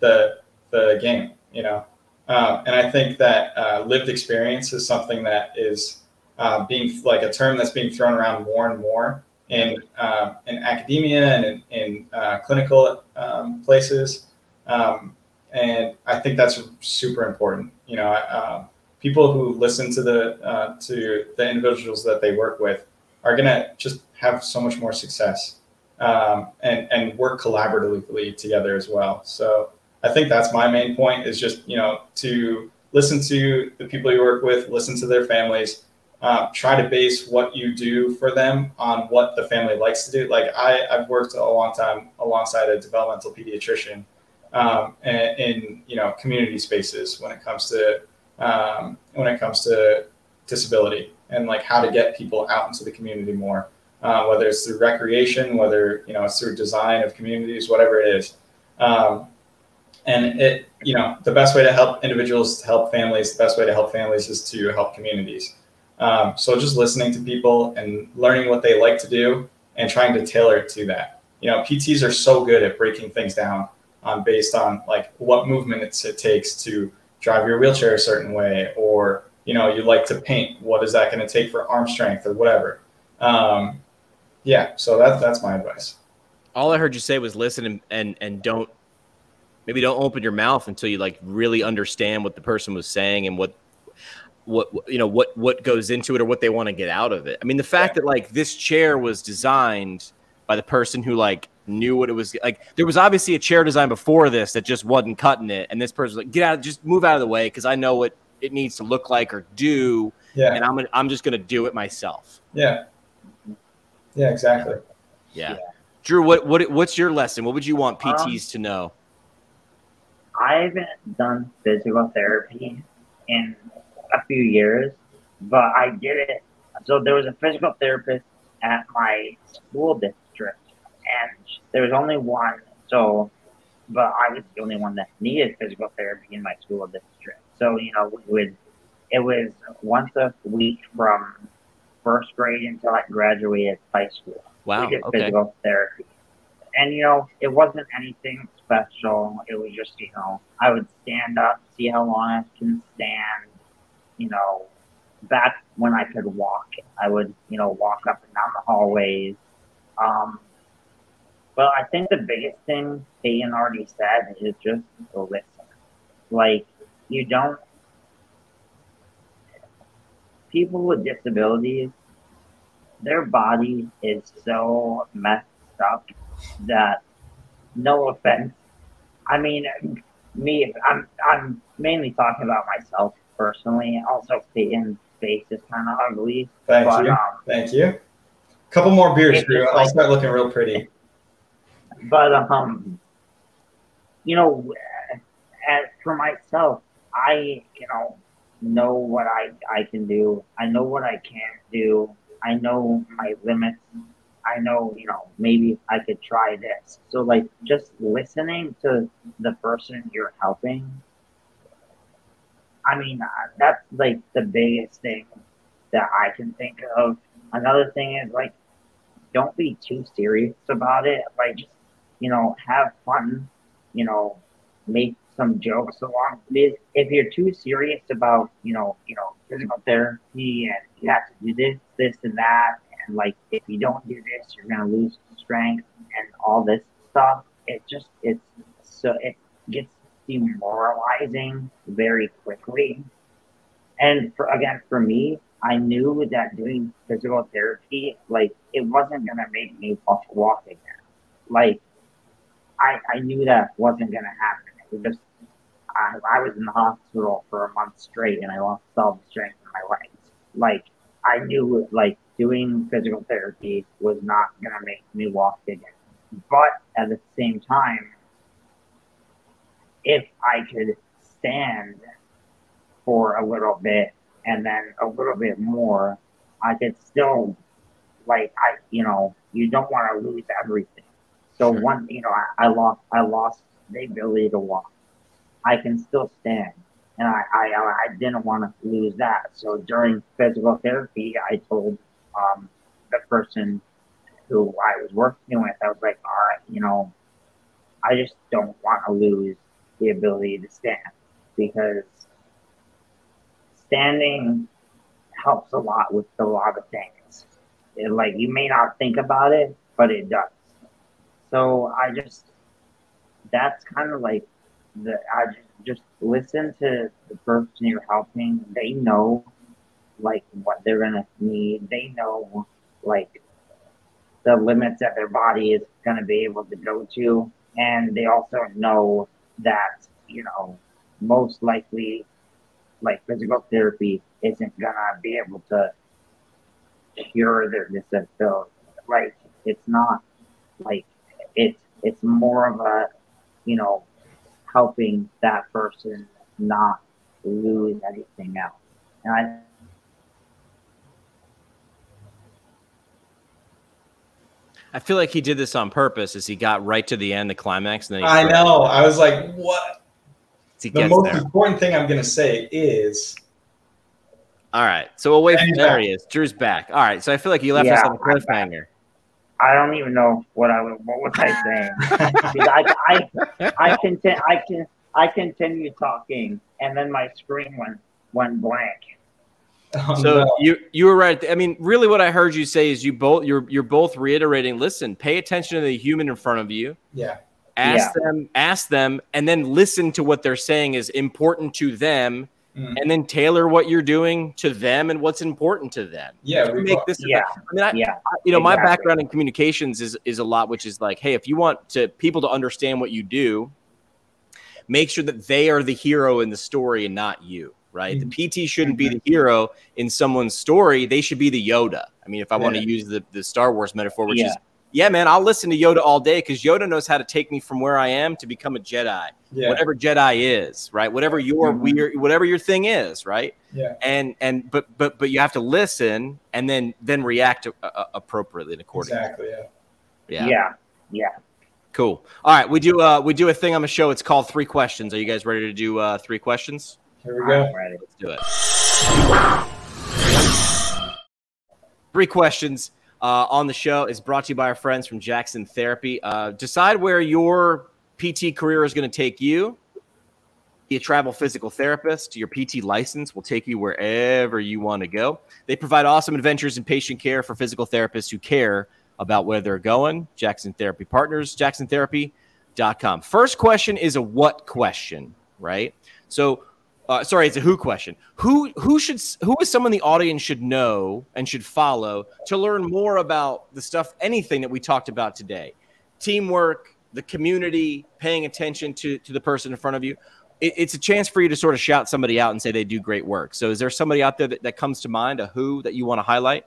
the the game. You know, um, and I think that uh, lived experience is something that is uh, being like a term that's being thrown around more and more in um, in academia and in, in uh, clinical um, places. Um, and I think that's super important. You know, um, people who listen to the uh, to the individuals that they work with are gonna just have so much more success um, and and work collaboratively together as well. So I think that's my main point is just you know to listen to the people you work with, listen to their families, uh, try to base what you do for them on what the family likes to do. Like I, I've worked a long time alongside a developmental pediatrician um, in, in, you know community spaces when it comes to um, when it comes to disability and like how to get people out into the community more, uh, whether it's through recreation, whether you know it's through design of communities, whatever it is. Um, and it, you know, the best way to help individuals, to help families, the best way to help families is to help communities. Um, so just listening to people and learning what they like to do and trying to tailor it to that. You know, PTs are so good at breaking things down based on like what movement it takes to drive your wheelchair a certain way, or you know, you like to paint. What is that going to take for arm strength or whatever? Um, yeah, so that's that's my advice. All I heard you say was listen and, and and don't maybe don't open your mouth until you like really understand what the person was saying and what what you know what what goes into it or what they want to get out of it. I mean, the fact yeah. that like this chair was designed by the person who like knew what it was like. There was obviously a chair design before this that just wasn't cutting it, and this person was like, "Get out, just move out of the way," because I know what it needs to look like or do, yeah. and I'm gonna, I'm just gonna do it myself. Yeah, yeah, exactly. Yeah. yeah. Drew, what what what's your lesson? What would you want PTs um, to know? I haven't done physical therapy in a few years, but I did it. So there was a physical therapist at my school district, and there was only one. So, but I was the only one that needed physical therapy in my school district. So you know, we would it was once a week from first grade until I graduated high school. Wow. We did okay. physical therapy. And you know, it wasn't anything special. It was just, you know, I would stand up, see how long I can stand, you know, back when I could walk, I would, you know, walk up and down the hallways. Um, but I think the biggest thing Peyton already said is just listen. Like, you don't, people with disabilities, their body is so messed up that, no offense, I mean, me, I'm, I'm mainly talking about myself personally. Also, Peyton's face is kind of ugly. Thank but, you. Um, Thank you. A couple more beers, Drew. I'll start looking real pretty. But um, you know, as for myself, I you know know what I I can do. I know what I can't do. I know my limits. I know, you know, maybe I could try this. So, like, just listening to the person you're helping I mean, uh, that's like the biggest thing that I can think of. Another thing is like, don't be too serious about it. Like, just you know, have fun. You know, make some jokes along. If you're too serious about, you know, you know, physical therapy and you have to do this, this, and that, and like if you don't do this, you're gonna lose strength and all this stuff. It just it's so it gets demoralizing very quickly. And for, again, for me, I knew that doing physical therapy, like, it wasn't to make me walk again. Like, I, I knew that wasn't going to happen. It was just, I, I was in the hospital for a month straight and I lost all the strength in my legs. Like, I knew, like, doing physical therapy was not going to make me walk again. But at the same time, if I could stand for a little bit and then a little bit more, I could still, like, I, you know, you don't want to lose everything. So sure. one, you know, I, I lost, I lost the ability to walk. I can still stand, and I, I, I didn't want to lose that. So during physical therapy, I told um, the person who I was working with, I was like, all right, you know, I just don't want to lose the ability to stand because standing helps a lot with a lot of things. It, like you may not think about it, but it does. So I just that's kind of like the I just, just listen to the person you're helping. They know like what they're gonna need. They know like the limits that their body is gonna be able to go to, and they also know that you know most likely like physical therapy isn't gonna be able to cure their disability. Like it's not like it's it's more of a you know helping that person not lose anything else. And I I feel like he did this on purpose as he got right to the end, the climax, and then I know. I was like, what? he The most there. important thing I'm going to say is All right. So away And from he's there he is. Drew's back. All right. So I feel like you left us on a I'm back. cliffhanger. I don't even know what I was what was I saying. Because I I I continue I can I continued talking and then my screen went went blank. Oh, So no. you you were right. I mean, really, what I heard you say is you both you're you're both reiterating. Listen, pay attention to the human in front of you. yeah, Ask them, ask them, and then listen to what they're saying is important to them, Mm. and then tailor what you're doing to them and what's important to them. yeah, To we make both- this. Yeah, I mean, I, yeah, I- you know, my background in communications is is a lot, which is like, hey, if you want to people to understand what you do, make sure that they are the hero in the story and not you. Right? The PT shouldn't be the hero in someone's story. They should be the Yoda. I mean, if I want to use the, the Star Wars metaphor, which Yeah. is, yeah, man, I'll listen to Yoda all day because Yoda knows how to take me from where I am to become a Jedi. yeah, Whatever Jedi is, right? Whatever your Mhm. weird, whatever your thing is, right? yeah, and and but but but you have to listen and then then react uh, uh, appropriately and accordingly. exactly. Yeah. Yeah. yeah, yeah. Cool. All right, we do uh we do a thing on the show. It's called three questions. Are you guys ready to do uh three questions? Here we go. I'm ready. Let's do it. Three questions uh, on the show is brought to you by our friends from Jackson Therapy. Uh, decide where your PT career is going to take you. Be a travel physical therapist. Your PT license will take you wherever you want to go. They provide awesome adventures in patient care for physical therapists who care about where they're going. Jackson Therapy Partners, jacksontherapy.com. First question is a what question, right? So, uh, sorry, it's a who question. Who who should who is someone the audience should know and should follow to learn more about the stuff, anything that we talked about today, teamwork, the community, paying attention to to the person in front of you. It, it's a chance for you to sort of shout somebody out and say they do great work. So, is there somebody out there that, that comes to mind, a who that you want to highlight?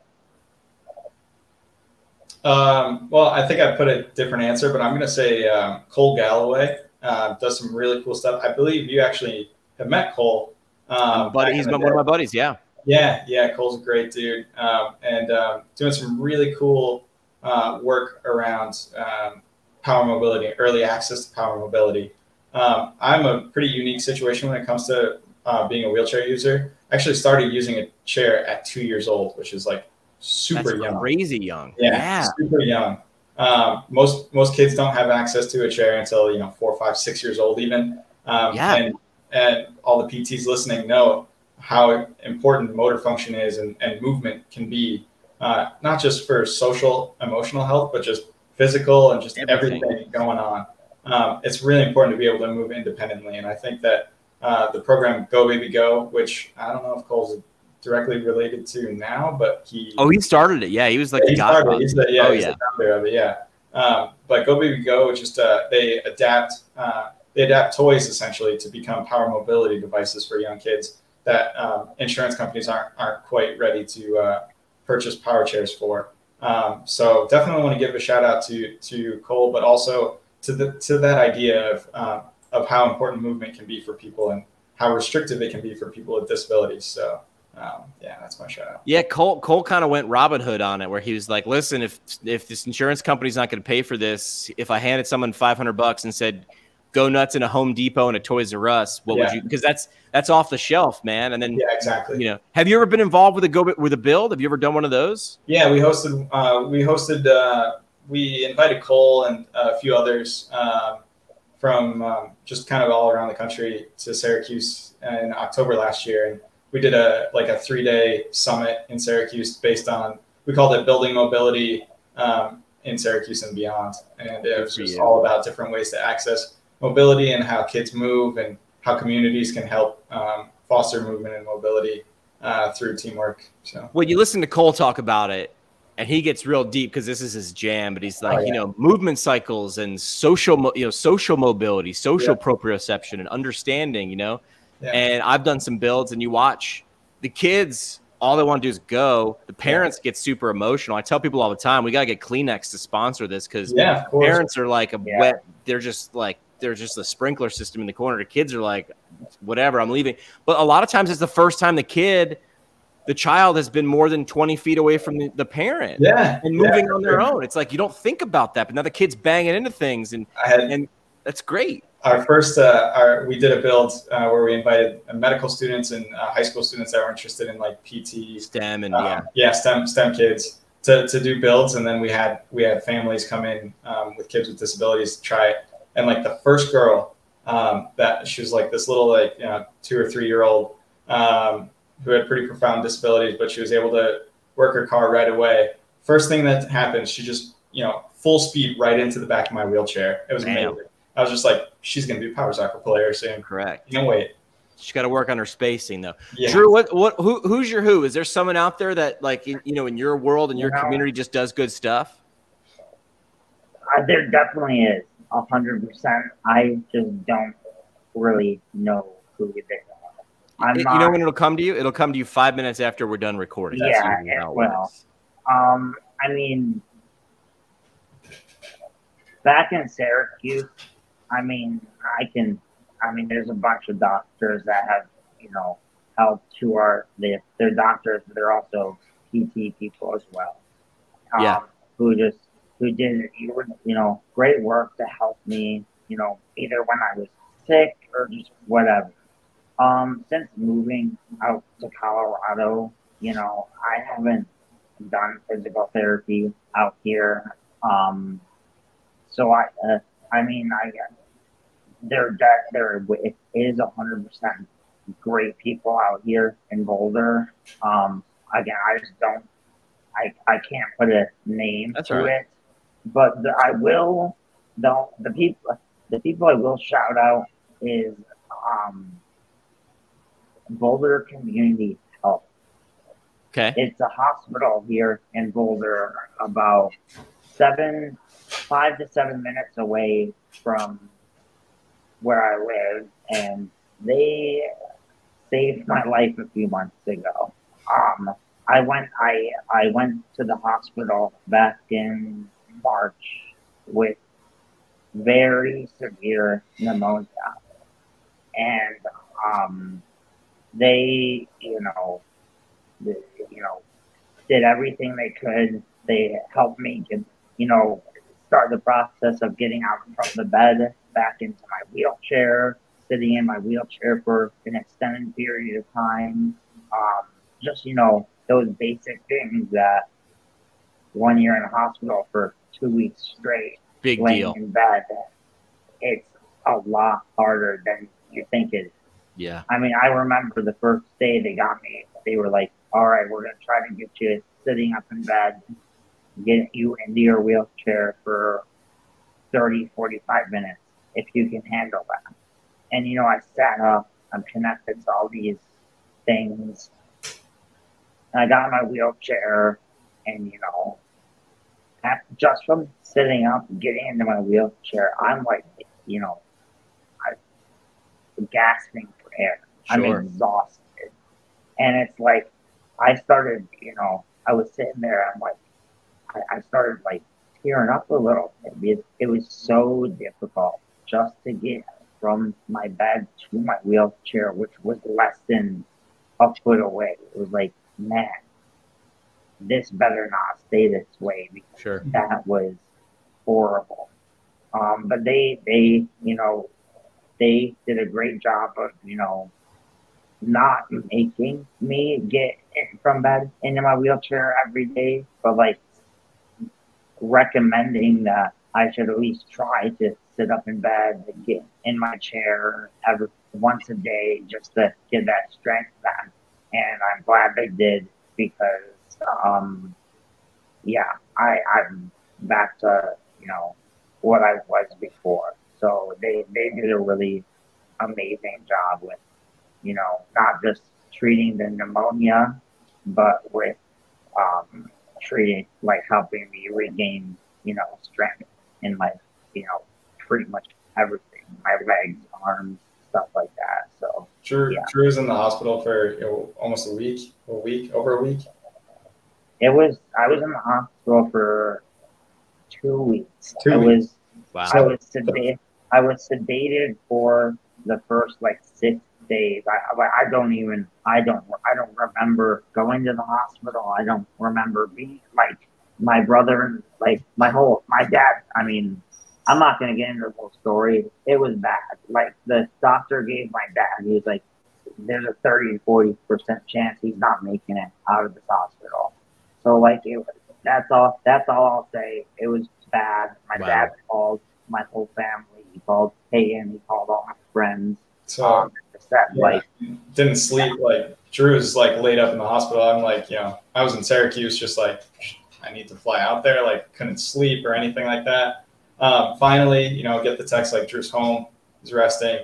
Um, well, I think I put a different answer, but I'm going to say um, Cole Galloway uh, does some really cool stuff. I believe you actually have met Cole. Um, But he's the one of my buddies. Yeah. Yeah, yeah, Cole's a great dude, um, and um, doing some really cool uh, work around um, power mobility, early access to power mobility. Um, I'm a pretty unique situation when it comes to uh, being a wheelchair user. I actually started using a chair at two years old, which is like super That's young. crazy young. Yeah, yeah. super young. Um, most most kids don't have access to a chair until you know four, five, six years old, even. Um, Yeah. And and all the PTs listening know how important motor function is and, and movement can be, uh, not just for social, emotional health, but just physical and just Everything. everything, going on. Um, it's really important to be able to move independently, and I think that uh, the program Go Baby Go, which I don't know if Cole's directly related to now, but he Oh, he started it. Yeah, he was like yeah, the he started. godfather. He's the, yeah, Oh, he's yeah. the founder of it. Yeah. Um, but Go Baby Go, just uh, they adapt uh, they adapt toys essentially to become power mobility devices for young kids that um, insurance companies aren't aren't quite ready to uh, purchase power chairs for. Um, so definitely want to give a shout out to to Cole, but also to the to that idea of um, of how important movement can be for people and how restrictive it can be for people with disabilities. So um, yeah, that's my shout out. Yeah, Cole Cole kind of went Robin Hood on it, where he was like, "Listen, if if this insurance company's not going to pay for this, if I handed someone five hundred bucks and said, go nuts in a Home Depot and a Toys R Us, what would you? Because that's that's off the shelf, man. And then Yeah, exactly. you know, have you ever been involved with a go with a build? Have you ever done one of those? Yeah, we hosted. Uh, we hosted. Uh, we invited Cole and a few others um, from um, just kind of all around the country to Syracuse in October last year, and we did a like a three day summit in Syracuse based on we called it building mobility um, in Syracuse and beyond, and it was just all about different ways to access mobility and how kids move and how communities can help um, foster movement and mobility uh, through teamwork. So. Well, you listen to Cole talk about it, and he gets real deep because this is his jam. But he's like, Oh, you know, movement cycles and social, mo- you know, social mobility, social proprioception, and understanding. You know, Yeah. and I've done some builds, and you watch the kids. All they want to do is go. The parents get super emotional. I tell people all the time, we gotta get Kleenex to sponsor this because Yeah, parents are like a Yeah. wet. They're just like they're just a sprinkler system in the corner. The kids are like, whatever, I'm leaving. But a lot of times, it's the first time the kid, the child, has been more than 20 feet away from the, the parent Yeah, and moving for on their own. It's like you don't think about that, but now the kid's banging into things, and had and that's great. our first. Uh, our we did a build uh, where we invited uh, medical students and uh, high school students that were interested in like PT, STEM and uh, yeah, yeah, STEM STEM kids to, to do builds, and then we had we had families come in um, with kids with disabilities to try it, and like the first girl um, that she was like this little like you know two or three year old um, who had pretty profound disabilities, but she was able to work her car right away. First thing that happened, she just you know full speed right into the back of my wheelchair. It was Damn. amazing. I was just like, she's gonna be a power soccer player soon. correct. You know, wait. She's got to work on her spacing though. Yeah. Drew, what what who who's your who? Is there someone out there that like in, you know in your world and your You community just does good stuff? Uh, there definitely is a hundred percent. I just don't really know who they are. I'm you not. know when it'll come to you? It'll come to you five minutes after we're done recording. Yeah, it it will. Um, I mean, back in Syracuse, I mean, I can, I mean, there's a bunch of doctors that have, you know, helped who are they, they're doctors, but they're also PT people as well. Um, Yeah. Who just who did you know great work to help me, you know, either when I was sick or just whatever. Um, since moving out to Colorado, you know, I haven't done physical therapy out here. Um, so I, uh, I mean, I, there, that there it is a hundred percent great people out here in Boulder. Um, again, I just don't, I, I can't put a name That's to right. it, but the, I will. The the people, the people I will shout out is um, Boulder Community Health. Okay. It's a hospital here in Boulder, about seven, five to seven minutes away from where I live, and they saved my life a few months ago. Um, I went, I, I went to the hospital back in March with very severe pneumonia, and um, they, you know, the, you know, did everything they could. They helped me get, you know, start the process of getting out from the bed back into my wheelchair, sitting in my wheelchair for an extended period of time. Um, just, you know, those basic things that when you're in a hospital for two weeks straight, Big laying deal. in bed, it's a lot harder than you think it is. Yeah. I mean, I remember the first day they got me, they were like, all right, we're going to try to get you sitting up in bed, get you into your wheelchair for 30, 45 minutes if you can handle that. And, you know, I sat up, I'm connected to all these things. And I got my wheelchair, and, you know, just from sitting up, getting into my wheelchair, I'm like, you know, I'm gasping for air. I'm exhausted. And it's like, I started, you know, I was sitting there, I'm like, I, I started like tearing up a little bit. because It was so difficult just to get from my bed to my wheelchair, which was less than a foot away. It was like, man, this better not stay this way because Sure. that was horrible. Um, but they, they, you know, they did a great job of, you know, not making me get from bed into my wheelchair every day, but like recommending that I should at least try to sit up in bed and get in my chair every once a day just to get that strength back. And I'm glad they did because, um, yeah, I, I'm back to, you know, what I was before. So they, they did a really amazing job with, you know, not just treating the pneumonia, but with um, treating, like helping me regain, you know, strength in my, you know, pretty much everything, my legs, arms, stuff like that. So Drew, Yeah. Drew was in the hospital for you know, almost a week, a week, over a week. It was, I was in the hospital for two weeks. Two I weeks. was Wow. I was sedated. I was sedated for the first like six days. I I I don't even. I don't. I don't remember going to the hospital. I don't remember being like my brother. Like my whole my dad. I mean, I'm not gonna get into the whole story. It was bad. Like the doctor gave my dad. He was like, "There's a 30 to 40 percent chance he's not making it out of this hospital." So like it. That's all. That's all I'll say. It was bad. My Wow. dad called my whole family. He called Peyton. He called all my friends. So Um, said yeah, like, didn't sleep. Like Drew Drew's like laid up in the hospital. I'm like, you know, I was in Syracuse, just like I need to fly out there. Like couldn't sleep or anything like that. Um, finally, you know, get the text like Drew's home. He's resting.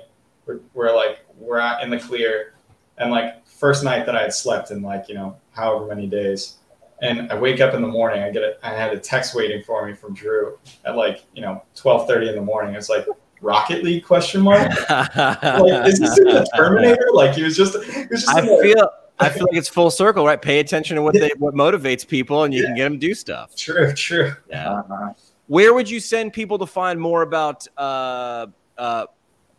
We're, we're like we're out in the clear, and like first night that I had slept in like you know however many days. And I wake up in the morning. I get a, I had a text waiting for me from Drew at like you know twelve thirty in the morning. It's like Rocket League question mark. Like is this in the Terminator? Like he was just he was just I feel I feel like it's full circle, right? Pay attention to what they what motivates people, and you can get them to do stuff. true true. Yeah. uh, Where would you send people to find more about uh, uh,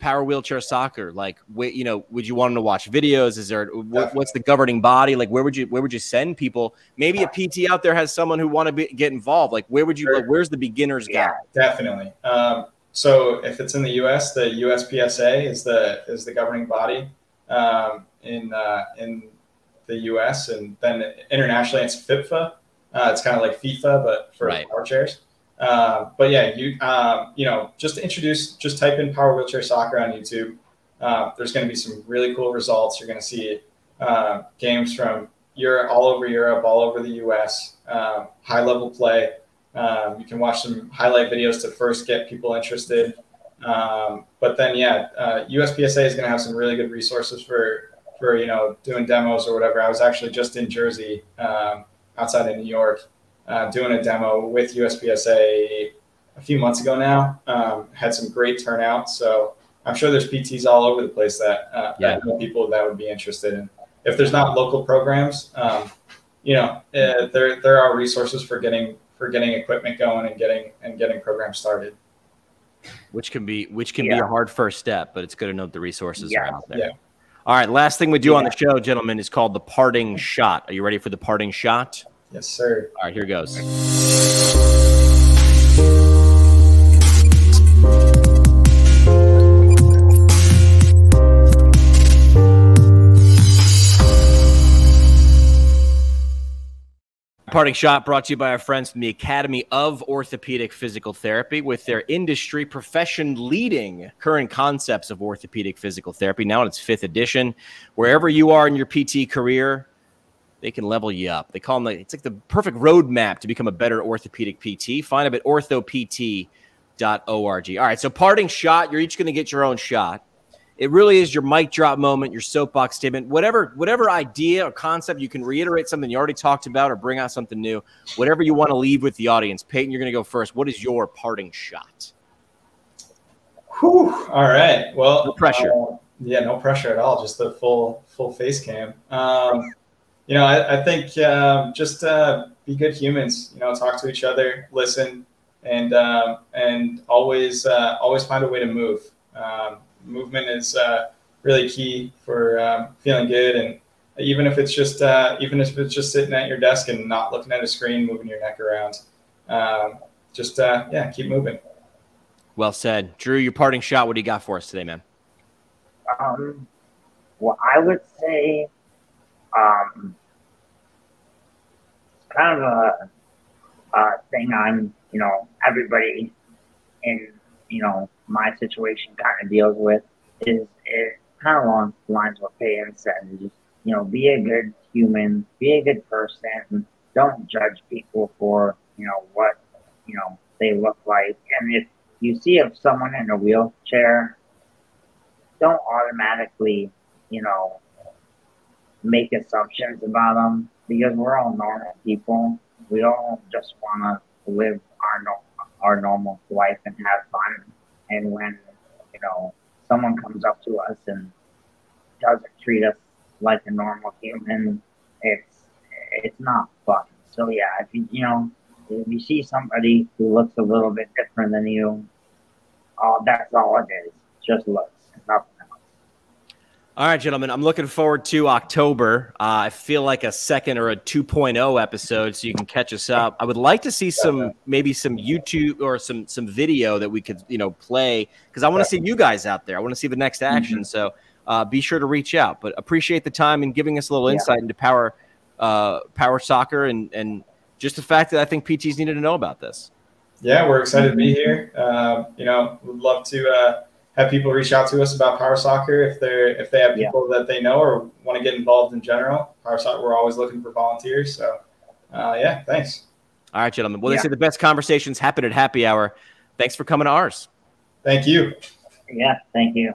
power wheelchair soccer? Like, you know, would you want them to watch videos? Is there what, what's the governing body? Like, where would you where would you send people? Maybe a PT out there has someone who want to be, get involved. Like, where would you? Sure. Like, where's the beginners Yeah. guide? Definitely. Um, so if it's in the U.S., the USPSA is the is the governing body um, in uh, in the U.S. and then internationally it's FIPFA. Uh, it's kind of like FIFA, but for Right. power chairs. Um, but yeah, you um, you know just to introduce, just type in power wheelchair soccer on YouTube. Uh, there's going to be some really cool results. You're going to see uh, games from Europe, all over Europe, all over the U.S. Um, high level play. Um, you can watch some highlight videos to first get people interested. Um, but then, yeah, uh, USPSA is going to have some really good resources for for you know doing demos or whatever. I was actually just in Jersey, um, outside of New York, uh, doing a demo with USPSA a few months ago now. Um, had some great turnout, so I'm sure there's PTs all over the place that uh, Yeah. that know people that would be interested in. If there's not local programs, um, you know, uh, there there are resources for getting for getting equipment going and getting and getting programs started. Which can be which can be a hard first step, but it's good to know the resources are out there. Yeah. All right, last thing we do on the show, gentlemen, is called the parting shot. Are you ready for the parting shot? Yes, sir. All right, here goes. Parting shot brought to you by our friends from the Academy of Orthopedic Physical Therapy with their industry profession leading current concepts of orthopedic physical therapy. Now in its fifth edition. Wherever you are in your PT career, they can level you up. They call them the, it's like the perfect roadmap to become a better orthopedic PT. Find them at orthopt.org. All right, so parting shot, you're each going to get your own shot. It really is your mic drop moment, your soapbox statement, whatever whatever idea or concept you can reiterate something you already talked about or bring out something new. Whatever you want to leave with the audience. Peyton, you're going to go first. What is your parting shot? Whew. All right. Well, No pressure. uh, yeah, no pressure at all. Just the full full face cam. Um, you know, I, I think um, just uh, be good humans. You know, talk to each other, listen, and um, and always uh, always find a way to move. Um, movement is uh, really key for um, feeling good, and even if it's just uh, even if it's just sitting at your desk and not looking at a screen, moving your neck around. Um, just uh, yeah, keep moving. Well said. Drew, your parting shot, what do you got for us today, man? Um, well, I would say, um, kind of a, a thing on, you know, everybody in, you know, my situation kind of deals with is it kind of along the lines of what Peyton said, just, you know, be a good human, be a good person, don't judge people for, you know, what, you know, they look like. And if you see if someone in a wheelchair, don't automatically, you know, make assumptions about them because we're all normal people. We all just want to live our no- our normal life and have fun. And when you know someone comes up to us and doesn't treat us like a normal human, it's it's not fun. So yeah, if you you know if you see somebody who looks a little bit different than you, oh, that's all it is. Just looks. All right, gentlemen, I'm looking forward to October. Uh, I feel like a second or a 2.0 episode, so you can catch us up. I would like to see some, maybe some YouTube or some some video that we could, you know, play because I want to see you guys out there. I want to see the next action. Mm-hmm. So uh, be sure to reach out. But appreciate the time and giving us a little Yeah. insight into power, uh, power soccer, and and just the fact that I think PTs needed to know about this. Yeah, we're excited to be here. Um, you know, would love to uh, have people reach out to us about power soccer if they're if they have Yeah. people that they know or want to get involved in general. Power soccer, we're always looking for volunteers. So, uh, yeah, thanks. All right, gentlemen. Well, Yeah. they say the best conversations happen at happy hour. Thanks for coming to ours. Thank you. Yeah, thank you.